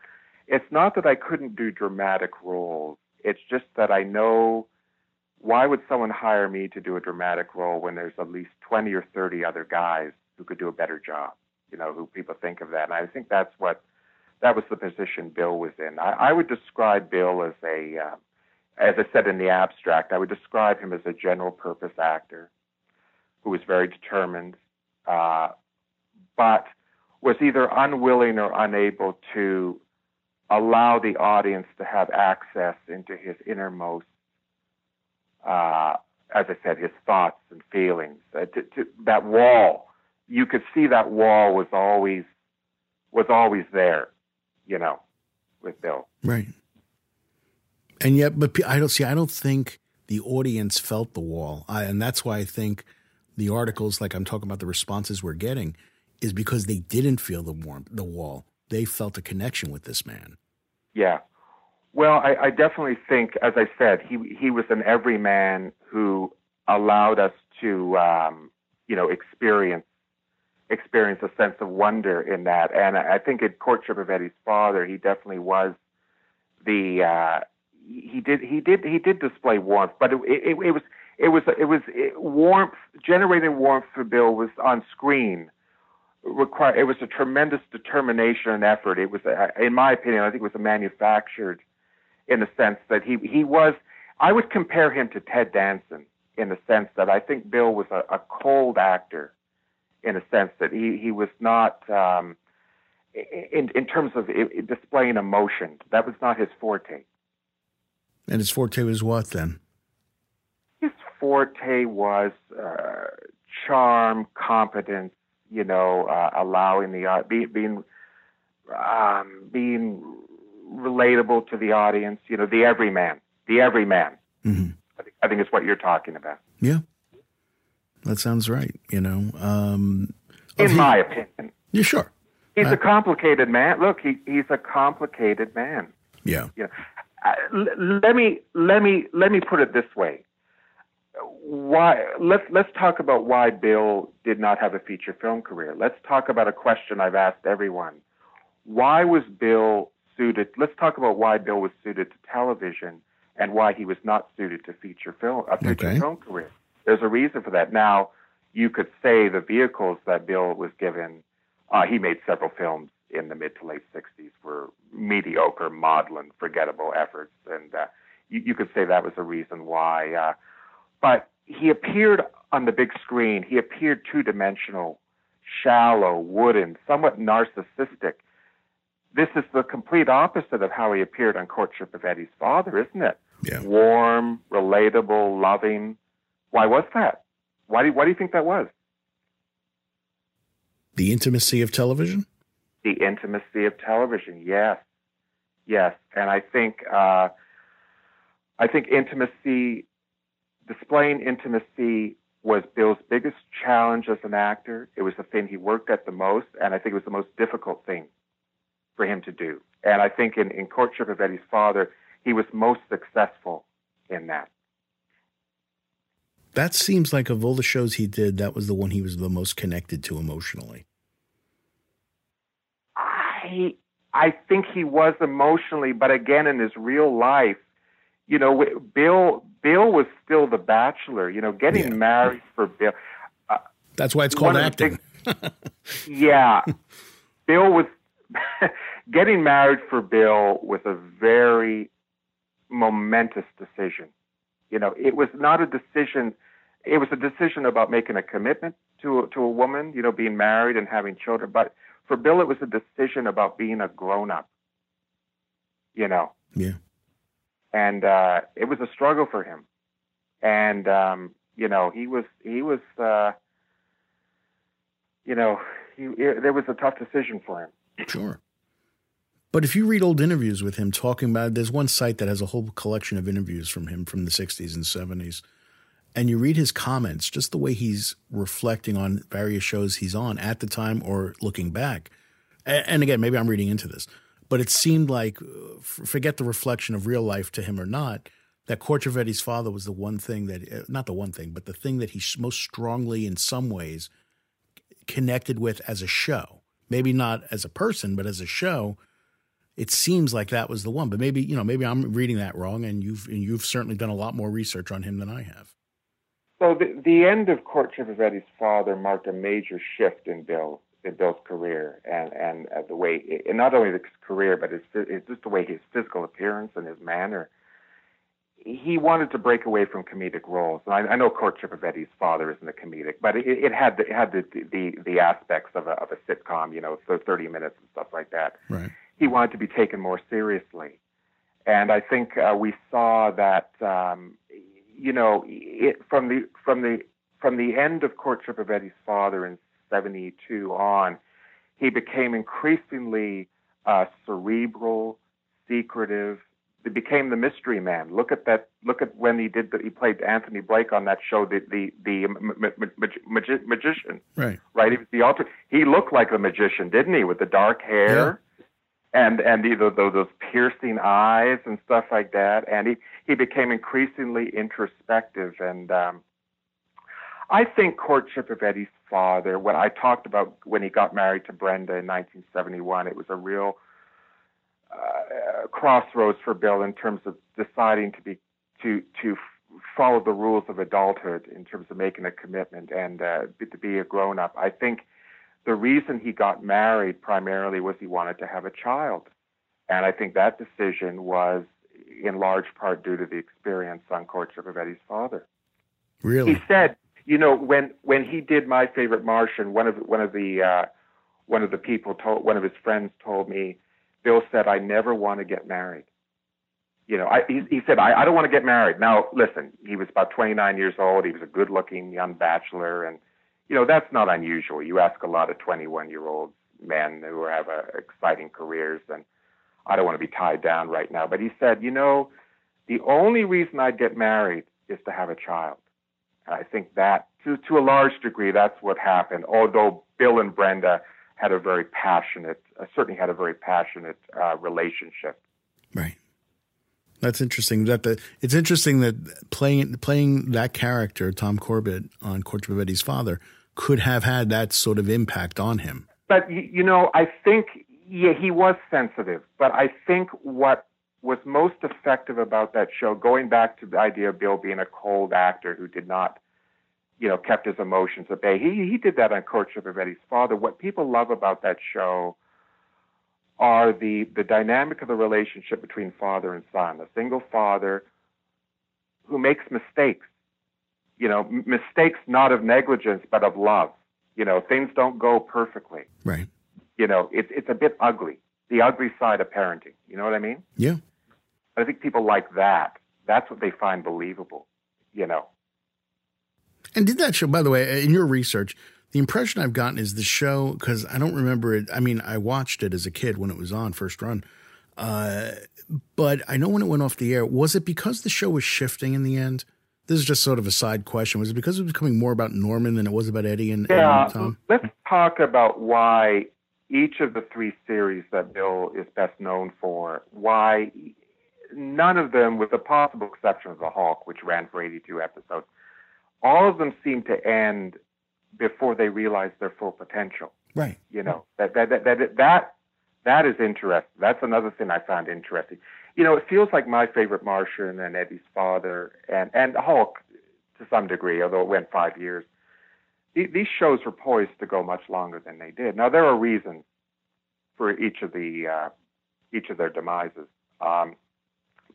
it's not that I couldn't do dramatic roles. It's just that I know why would someone hire me to do a dramatic role when there's at least 20 or 30 other guys who could do a better job? You know, who people think of that. And I think that's what that was the position Bill was in. I, I would describe Bill as a uh, as I said in the abstract, I would describe him as a general purpose actor who was very determined, uh, but was either unwilling or unable to allow the audience to have access into his innermost, uh, as I said, his thoughts and feelings. Uh, to, to, that wall, you could see that wall was always was always there, you know, with Bill. Right. And yet, but I don't see. I don't think the audience felt the wall, I, and that's why I think the articles, like I'm talking about, the responses we're getting, is because they didn't feel the warmth, the wall. They felt a connection with this man. Yeah. Well, I, I definitely think, as I said, he he was an everyman who allowed us to, um, you know, experience experience a sense of wonder in that. And I think in Courtship of Eddie's Father, he definitely was the uh, he did he did he did display warmth, but it, it, it was it was it was it, warmth generating warmth for Bill was on screen. Require it was a tremendous determination and effort. It was, in my opinion, I think it was a manufactured, in the sense that he he was. I would compare him to Ted Danson in the sense that I think Bill was a, a cold actor, in a sense that he he was not. Um, in in terms of displaying emotion, that was not his forte. And his forte was what then? His forte was uh, charm, competence, you know, uh, allowing the uh, be, being um, being relatable to the audience. You know, the everyman, the everyman. Mm-hmm. I, think, I think it's what you're talking about. Yeah, that sounds right. You know, um, in he, my opinion. Yeah, sure. He's a complicated man. Look, he, he's a complicated man. Yeah. Yeah. Let me let me let me put it this way. Why let's let's talk about why Bill did not have a feature film career. Let's talk about a question I've asked everyone. Why was Bill suited. Let's talk about why Bill was suited to television and why he was not suited to feature film a feature okay. film career. There's a reason for that. Now, you could say the vehicles that Bill was given. Uh, he made several films in the mid to late 60s were mediocre, maudlin, forgettable efforts, and uh, you, you could say that was the reason why. Uh, but he appeared on the big screen. He appeared two-dimensional, shallow, wooden, somewhat narcissistic. This is the complete opposite of how he appeared on Courtship of Eddie's Father, isn't it? Yeah. Warm, relatable, loving. Why was that? Why do, why do you think that was? The intimacy of television? The intimacy of television, yes. Yes. And I think uh, I think intimacy displaying intimacy was Bill's biggest challenge as an actor. It was the thing he worked at the most, and I think it was the most difficult thing for him to do. And I think in, in Courtship of Eddie's Father, he was most successful in that. That seems like of all the shows he did, that was the one he was the most connected to emotionally. I I think he was emotionally, but again, in his real life, you know, Bill Bill was still the bachelor. You know, getting yeah. married for Bill. Uh, That's why it's called acting. yeah, Bill was getting married for Bill was a very momentous decision. You know, it was not a decision. It was a decision about making a commitment to to a woman. You know, being married and having children. But for Bill, it was a decision about being a grown up. You know. Yeah and uh, it was a struggle for him. And um, you know, he was he was uh, you know, he, it, there was a tough decision for him. Sure. But if you read old interviews with him talking about, it, there's one site that has a whole collection of interviews from him from the 60s and 70s. And you read his comments, just the way he's reflecting on various shows he's on at the time or looking back. And again, maybe I'm reading into this, but it seemed like, uh, forget the reflection of real life to him or not, that Courtship of Eddie's father was the one thing that, uh, not the one thing, but the thing that he most strongly, in some ways, connected with as a show. Maybe not as a person, but as a show. It seems like that was the one, but maybe you know, maybe I'm reading that wrong, and you've and you've certainly done a lot more research on him than I have. So the, the end of Courtship of Eddie's father marked a major shift in Bill in Bill's career and and uh, the way, and not only his career, but his it's just the way his physical appearance and his manner. He wanted to break away from comedic roles. And I, I know Courtship of Eddie's father isn't a comedic, but it, it had the, it had the, the the aspects of a of a sitcom, you know, so 30 minutes and stuff like that. Right. He wanted to be taken more seriously, and I think uh, we saw that. Um, you know, it, from the from the from the end of Courtship of Eddie's father in 72 on, he became increasingly uh, cerebral, secretive. He became the mystery man. Look at that. Look at when he did that. He played Anthony Blake on that show, the the the magi- magi- magician. Right. Right. He was the alter. He looked like a magician, didn't he? With the dark hair. Yeah. And and the, the, those piercing eyes and stuff like that, and he he became increasingly introspective and um, I think courtship of Eddie's father, when I talked about when he got married to Brenda in 1971, it was a real uh, crossroads for Bill in terms of deciding to be to to follow the rules of adulthood in terms of making a commitment and uh, to be a grown up. I think the reason he got married primarily was he wanted to have a child, and I think that decision was in large part due to the experience on courtship of Eddie's father. Really, he said you know when when he did my favorite Martian, one of one of the uh, one of the people told one of his friends told me, Bill said, I never want to get married. You know, I, he, he said, I, I don't want to get married. Now, listen, he was about 29 years old. He was a good-looking young bachelor, and you know that's not unusual. You ask a lot of 21-year-old men who have uh, exciting careers, and I don't want to be tied down right now. But he said, you know, the only reason I'd get married is to have a child. I think that, to, to a large degree, that's what happened. Although Bill and Brenda had a very passionate, uh, certainly had a very passionate uh, relationship. Right. That's interesting. That the it's interesting that playing playing that character, Tom Corbett, on Eddie's father, could have had that sort of impact on him. But you know, I think yeah, he was sensitive, but I think what was most effective about that show, going back to the idea of Bill being a cold actor who did not, you know, kept his emotions at bay. He he did that on Courtship of Eddie's Father. What people love about that show are the the dynamic of the relationship between father and son. A single father who makes mistakes, you know, mistakes not of negligence but of love. You know, things don't go perfectly. Right. You know, it's it's a bit ugly. The ugly side of parenting. You know what I mean? Yeah. I think people like that. That's what they find believable. You know. And did that show, by the way, in your research, the impression I've gotten is the show because I don't remember it. I mean, I watched it as a kid when it was on first run, uh, but I know when it went off the air. Was it because the show was shifting in the end? This is just sort of a side question. Was it because it was becoming more about Norman than it was about Eddie and, yeah, and Tom? Let's talk about why each of the three series that Bill is best known for, why none of them, with the possible exception of The Hulk, which ran for 82 episodes, all of them seem to end before they realize their full potential. Right. You know, that, that, that, that, that, that is interesting. That's another thing I found interesting. You know, it feels like my favorite Martian and Eddie's father and, and Hulk to some degree, although it went five years these shows were poised to go much longer than they did. Now there are reasons for each of the uh, each of their demises. Um,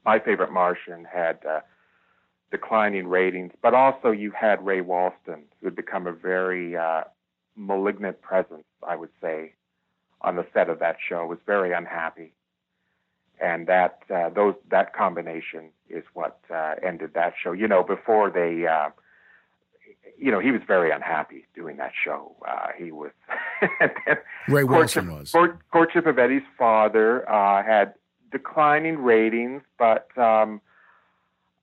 my favorite Martian had uh, declining ratings, but also you had Ray Walston, who had become a very uh, malignant presence, I would say, on the set of that show. Was very unhappy, and that uh, those that combination is what uh, ended that show. You know, before they uh, you know, he was very unhappy doing that show. Uh, he was Ray Walston was Courtship of Eddie's father uh, had declining ratings, but um,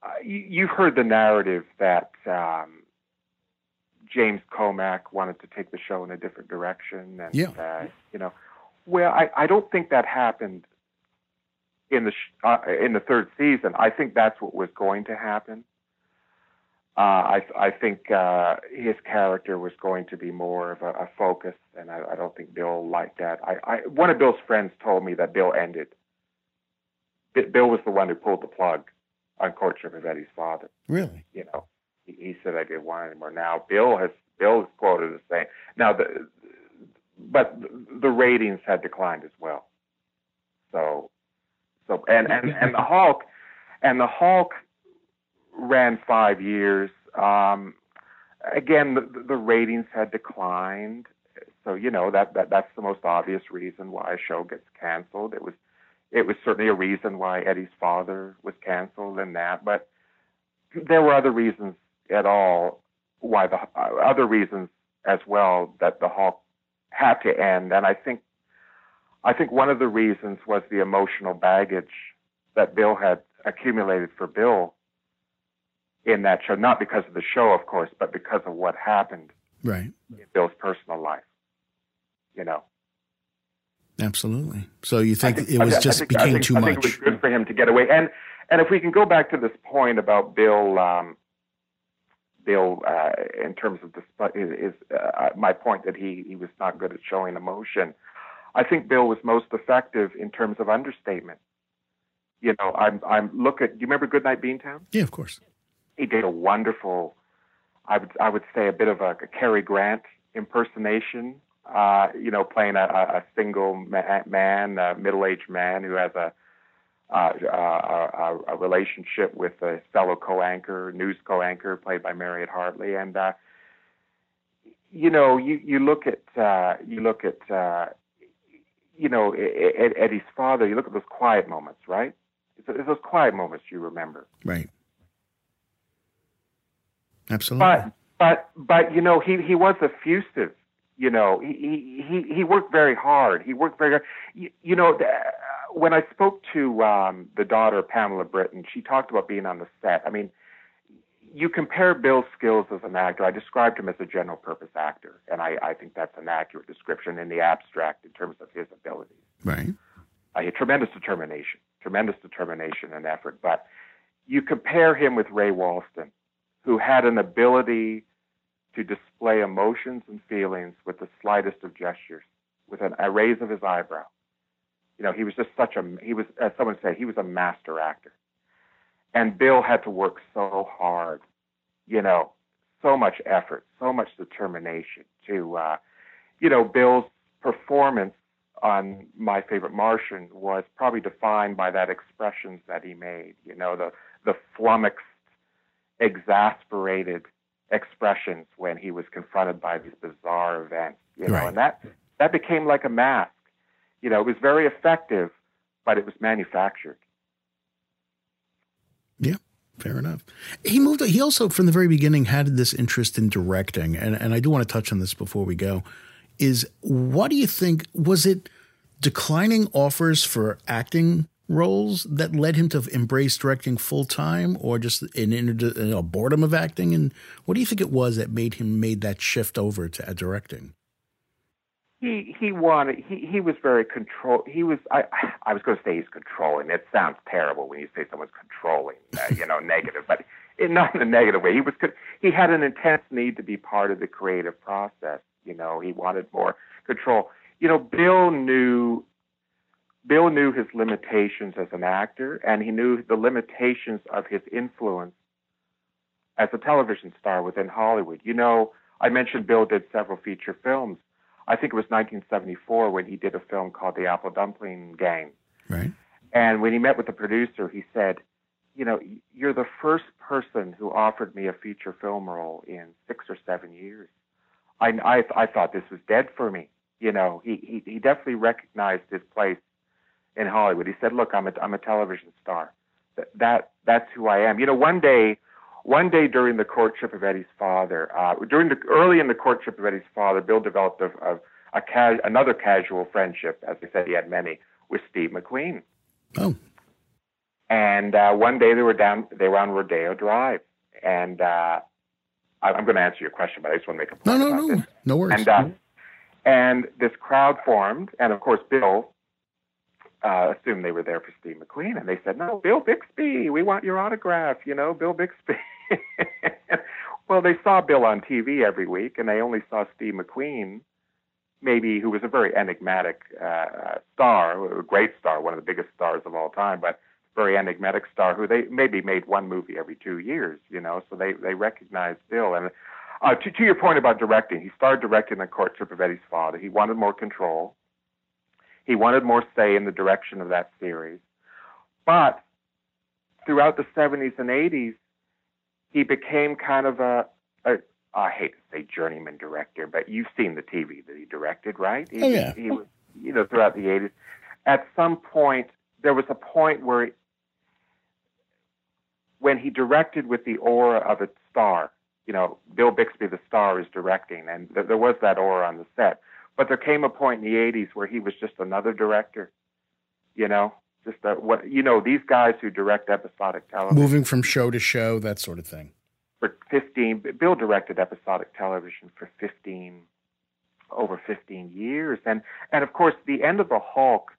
uh, you, you've heard the narrative that um, James Komack wanted to take the show in a different direction, and yeah. uh, you know, well, I, I don't think that happened in the sh- uh, in the third season. I think that's what was going to happen. Uh, I, I think uh, his character was going to be more of a, a focus, and I, I don't think Bill liked that. I, I, one of Bill's friends told me that Bill ended. Bill was the one who pulled the plug on Courtship of Eddie's father. Really? You know, he, he said I didn't want anymore. Now Bill has Bill is quoted as saying now the but the ratings had declined as well. So so and and and the Hulk and the Hulk ran five years. Um, again, the, the ratings had declined, so you know that, that that's the most obvious reason why a show gets canceled. It was it was certainly a reason why Eddie's father was canceled and that, but there were other reasons at all why the uh, other reasons as well that the Hulk had to end, and I think I think one of the reasons was the emotional baggage that Bill had accumulated for Bill in that show, not because of the show, of course, but because of what happened right. in Bill's personal life. You know. Absolutely. So you think, think it was just think, became too I much? think it was good for him to get away. And and if we can go back to this point about Bill, um, Bill, uh, in terms of the is, is uh, my point that he he was not good at showing emotion. I think Bill was most effective in terms of understatement. You know, I'm I'm look at. Do you remember Goodnight Beantown? Yeah, of course he did a wonderful, I would I would say a bit of a, a Cary Grant impersonation. Uh, you know, playing a, a single man, a middle-aged man who has a uh, a, a, relationship with a fellow co-anchor, news co-anchor, played by Mariette Hartley, and uh, you know, you you look at uh, you look at uh, you know Eddie's father. You look at those quiet moments, right? It's, it's those quiet moments you remember, right? Absolutely. But but but you know he he was effusive. You know he he he worked very hard. He worked very hard. You, you know when I spoke to um, the daughter Pamela Britton, she talked about being on the set. I mean, you compare Bill's skills as an actor. I described him as a general purpose actor, and I, I think that's an accurate description in the abstract in terms of his abilities. Right. Uh, he had tremendous determination, tremendous determination and effort. But you compare him with Ray Walston, who had an ability to display emotions and feelings with the slightest of gestures, with an, a raise of his eyebrow. You know, he was just such a he was as someone said he was a master actor, and Bill had to work so hard, you know, so much effort, so much determination to, uh, you know, Bill's performance on My Favorite Martian was probably defined by that expressions that he made. You know, the the flummoxed, exasperated expressions when he was confronted by these bizarre events. You know, Right. and that that became like a mask. You know, it was very effective, but it was manufactured. Yeah. Fair enough. He moved. He also, from the very beginning, had this interest in directing, and and I do want to touch on this before we go. Is what do you think? Was it declining offers for acting roles that led him to embrace directing full time, or just an, an, a boredom of acting? And what do you think it was that made him made that shift over to uh, directing? he he wanted he he was very control he was i i was going to say he's controlling it sounds terrible when you say someone's controlling uh, you know negative but in not in a negative way he was he had an intense need to be part of the creative process you know he wanted more control you know bill knew bill knew his limitations as an actor and he knew the limitations of his influence as a television star within hollywood you know i mentioned bill did several feature films I think it was 1974 when he did a film called The Apple Dumpling Gang. Right. And when he met with the producer, he said, You know, you're the first person who offered me a feature film role in six or seven years. I, I, I thought this was dead for me. You know, he, he, he definitely recognized his place in Hollywood. He said, Look, I'm a, I'm a television star. That, that, that's who I am. You know, one day, one day during the courtship of Eddie's father, uh, during the early in the courtship of Eddie's father, Bill developed a, a, a ca- another casual friendship. As I said, he had many with Steve McQueen. Oh, And uh, one day they were down, they were on Rodeo Drive, and uh, I, I'm going to answer your question, but I just want to make a point. no, no, no, this. no worries. And uh, and this crowd formed, and of course Bill uh, assumed they were there for Steve McQueen, and they said, "No, Bill Bixby, we want your autograph." You know, Bill Bixby. well, they saw Bill on TV every week, and they only saw Steve McQueen, maybe who was a very enigmatic uh, star, a great star, one of the biggest stars of all time, but very enigmatic star who they maybe made one movie every two years. You know, so they they recognized Bill and. Uh, to, to your point about directing, he started directing the courtship of Eddie's father. He wanted more control. He wanted more say in the direction of that series. But throughout the 70s and 80s, he became kind of a, a I hate to say journeyman director, but you've seen the TV that he directed, right? He, Oh, yeah. He was, you know, throughout the 80s. At some point, there was a point where when he directed with the aura of a star, you know, Bill Bixby, the star, is directing, and th- there was that aura on the set. But there came a point in the '80s where he was just another director, you know, just a, what you know these guys who direct episodic television Moving from show to show, that sort of thing. for 15. Bill directed episodic television for 15, over 15 years, and and of course the end of the Hulk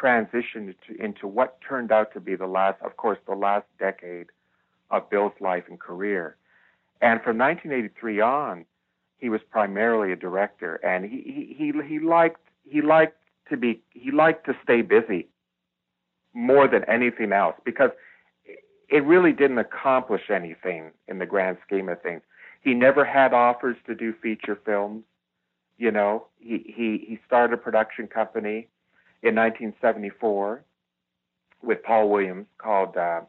transitioned to, into what turned out to be the last, of course, the last decade of Bill's life and career. And from 1983 on, he was primarily a director, and he he he, liked he liked to be he liked to stay busy more than anything else because it really didn't accomplish anything in the grand scheme of things. He never had offers to do feature films. You know, he he he started a production company in 1974 with Paul Williams called uh,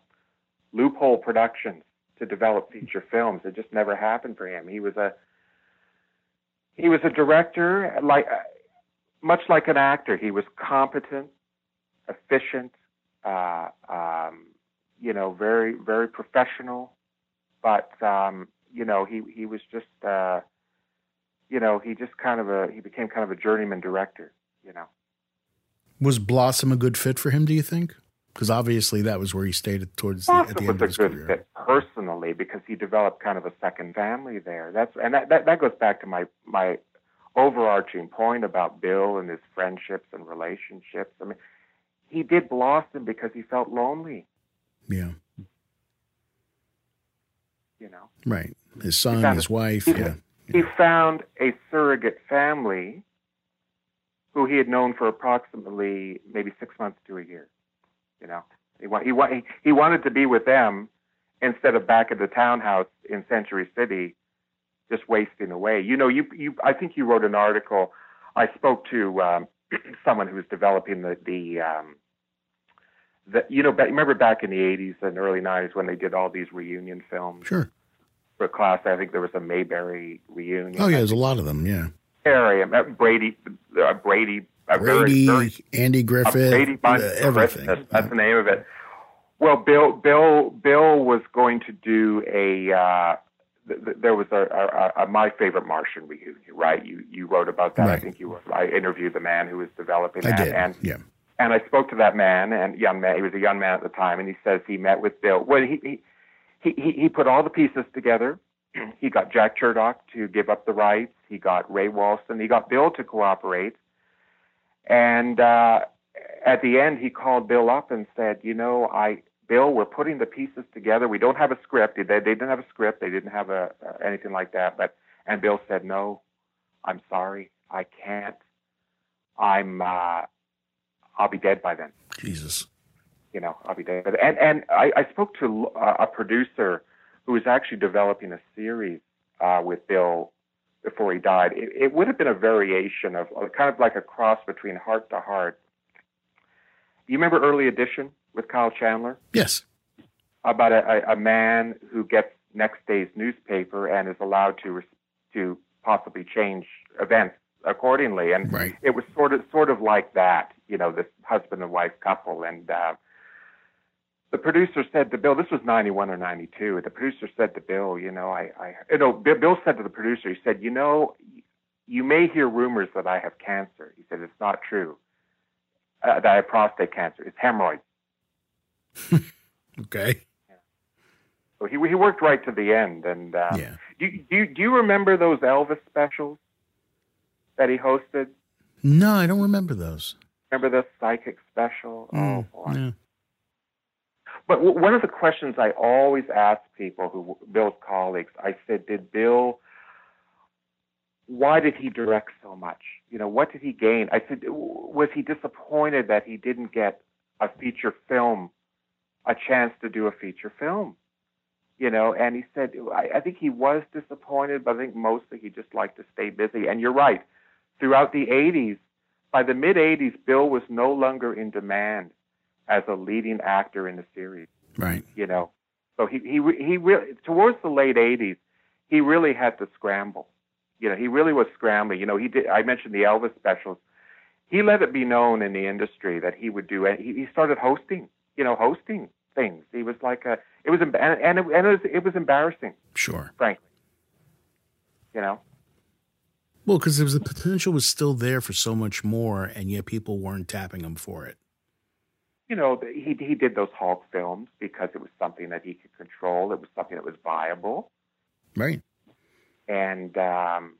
Loophole Productions to develop feature films. It just never happened for him. He was a he was a director like much like an actor. He was competent, efficient, uh, um, you know, very very professional. But um, you know, he he was just uh, you know he just kind of a he became kind of a journeyman director. You know. Was Blossom a good fit for him? Do you think? Because obviously that was where he stayed towards the, at the end a of his good career. fit personally because he developed kind of a second family there. That's and that, that that goes back to my my overarching point about Bill and his friendships and relationships. I mean, he did blossom because he felt lonely. Yeah, You know, right. His son, his it- wife. he- Yeah, he found a surrogate family who he had known for approximately maybe six months to a year. You know, he wa- he wa- he wanted to be with them instead of back at the townhouse in Century City, just wasting away. You know, you you I think you wrote an article. I spoke to um, someone who was developing the the um, the you know but remember back in the 80s and early 90s when they did all these reunion films. Sure. For class, I think there was a Mayberry reunion. Oh yeah, there's a lot of them. Yeah. Area uh, Brady uh, Brady uh, Brady, very, very, Andy Griffith, Brady Bunch, uh, everything. That's, that's the name of it. Well, Bill Bill Bill was going to do a. Uh, th- th- there was a, a, a, my favorite Martian reunion, right? You you wrote about that. Right. I think you were. I interviewed the man who was developing I that, did. and yeah. and I spoke to that man and young man. He was a young man at the time, and he says he met with Bill. Well, he he he, he, he put all the pieces together. he got Jack Chertok to give up the rights. He got Ray Walston. He got Bill to cooperate. And uh, at the end, he called Bill up and said, "You know, I Bill, we're putting the pieces together. We don't have a script. They, they didn't have a script. They didn't have a uh, anything like that. But and Bill said, "No, I'm sorry, I can't. I'm uh, I'll be dead by then. Jesus. You know, I'll be dead." And and I, I spoke to a, a producer who was actually developing a series uh, with Bill before he died. It, it would have been a variation of, kind of like a cross between Hart to Hart. You remember Early Edition with Kyle Chandler? Yes. about a, a, a man who gets next day's newspaper and is allowed to to possibly change events accordingly. And Right. it was sort of sort of like that, you know, this husband and wife couple. And uh, the producer said to Bill, this was '91 or '92. The producer said to Bill, you know, I, I, you know, Bill said to the producer, he said, you know, you may hear rumors that I have cancer. He said it's not true. Uh, that I have prostate cancer. It's hemorrhoids. Okay. So he he worked right to the end. And uh, Yeah. do, you- do you- do you remember those Elvis specials that he hosted? No, I don't remember those. Remember the psychic special? Mm, oh boy! yeah. But w- one of the questions I always ask people who Bill's colleagues, I said, did Bill? Why did he direct so much? You know, what did he gain? I said, was he disappointed that he didn't get a feature film, a chance to do a feature film? You know, and he said, I, I think he was disappointed, but I think mostly he just liked to stay busy. And you're right. Throughout the 80s, by the mid 80s, Bill was no longer in demand as a leading actor in the series Right. you know. So he he he really towards the late '80s, he really had to scramble. You know, he really was scrambling. You know, he did. I mentioned the Elvis specials. He let it be known in the industry that he would do. He, he started hosting. You know, hosting things. He was like a. It was and and it, and it was it was embarrassing, Sure. frankly. You know. Well, because there was the potential was still there for so much more, and yet people weren't tapping him for it. You know, he he did those Hulk films because it was something that he could control. It was something that was viable, Right. and um,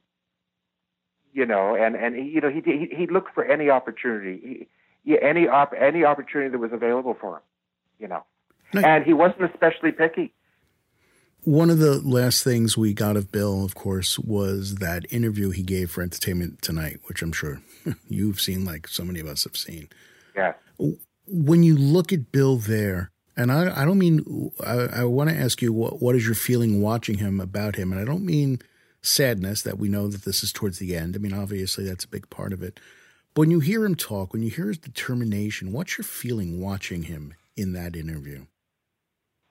you know, and and he, you know, he he he looked for any opportunity, he, he, any op, any opportunity that was available for him, you know, Right. and he wasn't especially picky. One of the last things we got of Bill, of course, was that interview he gave for Entertainment Tonight, which I'm sure you've seen, like so many of us have seen. Yes. When you look at Bill there, and I, I don't mean, I, I want to ask you, what, what is your feeling watching him about him? And I don't mean sadness that we know that this is towards the end. I mean, obviously, that's a big part of it. But when you hear him talk, when you hear his determination, what's your feeling watching him in that interview?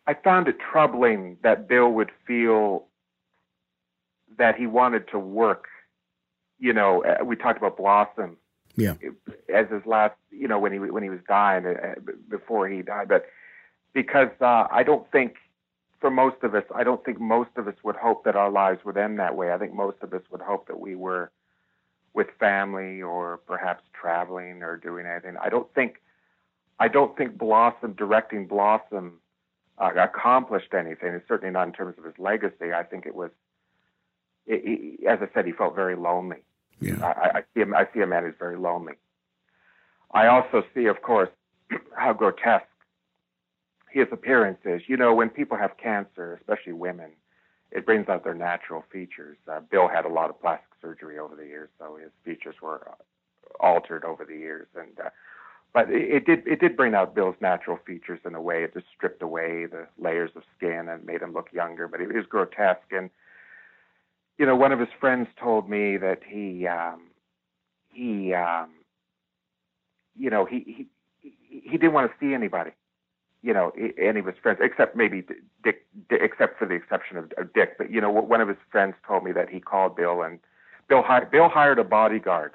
I found it troubling that Bill would feel that he wanted to work. You know, uh, we talked about Blossom Yeah. as his last, you know, when he when he was dying uh, before he died, but because uh, I don't think for most of us, I don't think most of us would hope that our lives would end that way. I think most of us would hope that we were with family or perhaps traveling or doing anything. I don't think I don't think Blossom directing Blossom uh, accomplished anything. and certainly not in terms of his legacy. I think it was, it, he, as I said, he felt very lonely. Yeah. I, I see him. I see a man who's very lonely. I also see, of course, how grotesque his appearance is. You know, when people have cancer, especially women, it brings out their natural features. Uh, Bill had a lot of plastic surgery over the years, so his features were altered over the years, and uh, but it, it did it did bring out Bill's natural features in a way. It just stripped away the layers of skin and made him look younger, but it was grotesque. And you know, one of his friends told me that he um, he um, you know he he he didn't want to see anybody you know, any of his friends, except maybe Dick, Dick except for the exception of, of Dick. But you know, one of his friends told me that he called Bill, and Bill hired Bill hired a bodyguard,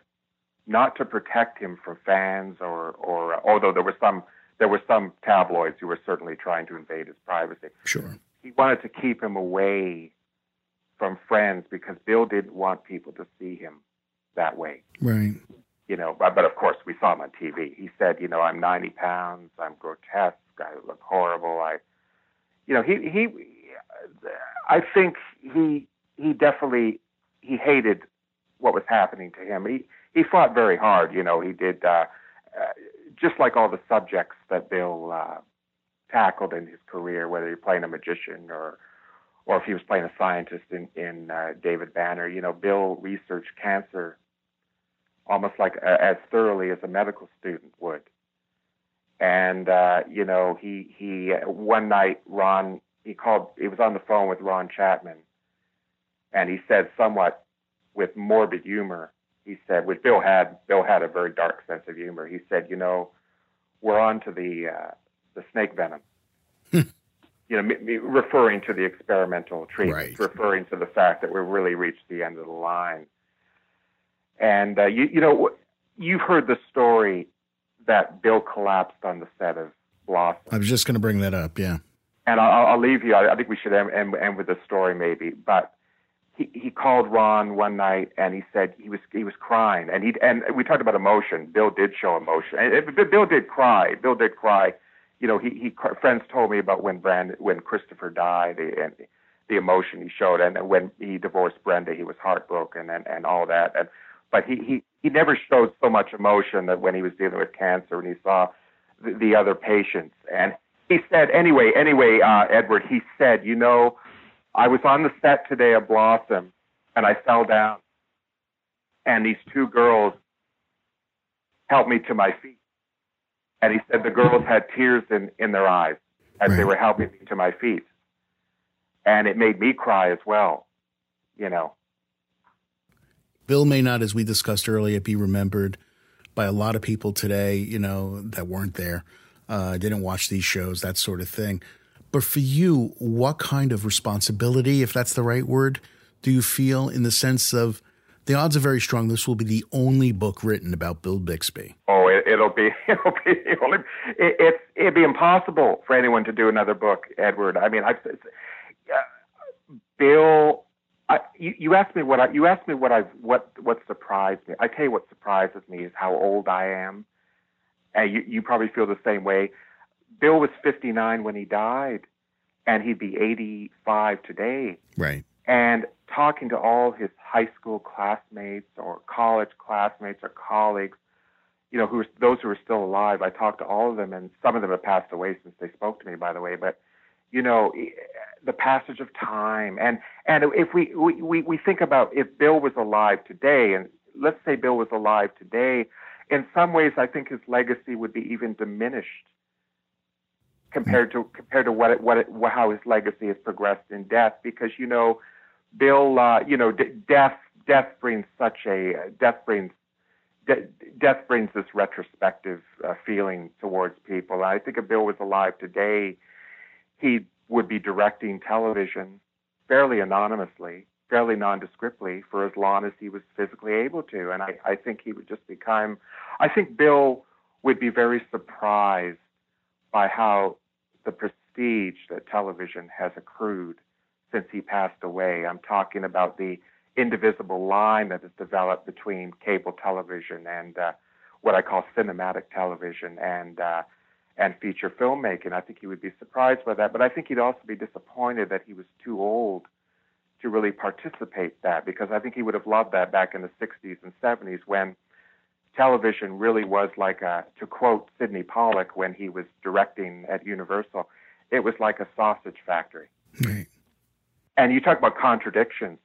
not to protect him from fans or or although there were some there were some tabloids who were certainly trying to invade his privacy. Sure, he wanted to keep him away from friends because Bill didn't want people to see him that way. Right you know, but, but of course we saw him on TV. He said, you know, I'm 90 pounds, I'm grotesque, I look horrible. I, you know, he he, I think he he definitely he hated what was happening to him. He he fought very hard. You know, he did uh, uh, just like all the subjects that Bill uh, tackled in his career, whether you're playing a magician or or if he was playing a scientist in in uh, David Banner. You know, Bill researched cancer almost like uh, as thoroughly as a medical student would. And uh, you know, he he one night Ron he called he was on the phone with Ron Chapman, and he said somewhat with morbid humor. He said, which Bill had Bill had a very dark sense of humor. He said, you know, we're on to the uh, the snake venom. You know, referring to the experimental treatment, right. referring to the fact that we've really reached the end of the line. And uh, you, you know, you've heard the story that Bill collapsed on the set of Blossom. I was just going to bring that up. Yeah. And I'll, I'll leave you. I, I think we should end, end, end with the story, maybe. But he, he called Ron one night and he said he was he was crying and he and we talked about emotion. Bill did show emotion. Bill did cry. Bill did cry. You know, he he friends told me about when Brand when Christopher died and the emotion he showed, and when he divorced Brenda, he was heartbroken and and all that. And but he, he, he never showed so much emotion that when he was dealing with cancer and he saw the, the other patients. And he said, anyway, anyway, uh, Edward, he said, you know, I was on the set today of Blossom and I fell down. And these two girls helped me to my feet. And he said the girls had tears in, in their eyes as right. they were helping me to my feet. And it made me cry as well, you know. Bill may not, as we discussed earlier, be remembered by a lot of people today, you know, that weren't there, uh, didn't watch these shows, that sort of thing. But for you, what kind of responsibility, if that's the right word, do you feel in the sense of the odds are very strong this will be the only book written about Bill Bixby? Oh, it, will be, it'll be, it'll, it, it, it'd be impossible for anyone to do another book, Edward. I mean, I've, uh, Bill I, you, you asked me what I, you asked me what I what what surprised me. I tell you what surprises me is how old I am, and you you probably feel the same way. Bill was 59 when he died, and he'd be 85 today. Right. And talking to all his high school classmates or college classmates or colleagues, you know, who those who are still alive, I talked to all of them, and some of them have passed away since they spoke to me, by the way. But you know, the passage of time. And and if we, we, we think about if Bill was alive today, and let's say Bill was alive today, in some ways I think his legacy would be even diminished compared to compared to what it, what it, how his legacy has progressed in death. Because you know, Bill, uh, you know, d- death death brings such a death brings death brings this retrospective uh, feeling towards people. I think if Bill was alive today, he would be directing television fairly anonymously, fairly nondescriptly for as long as he was physically able to. And I, I think he would just become, I think Bill would be very surprised by how the prestige that television has accrued since he passed away. I'm talking about the indivisible line that has developed between cable television and uh, what I call cinematic television and uh, and feature filmmaking. I think he would be surprised by that, but I think he'd also be disappointed that he was too old to really participate that because I think he would have loved that back in the 60s and 70s when television really was like a to quote Sydney Pollack when he was directing at Universal, it was like a sausage factory. Right. And you talk about contradictions.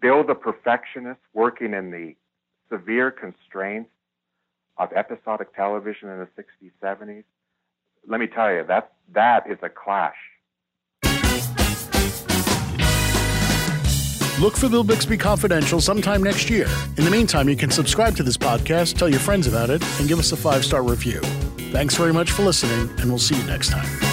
Bill the perfectionist working in the severe constraints of episodic television in the 60s, 70s, let me tell you, that, that is a clash. Look for Bill Bixby Confidential sometime next year. In the meantime, you can subscribe to this podcast, tell your friends about it, and give us a five star review. Thanks very much for listening, and we'll see you next time.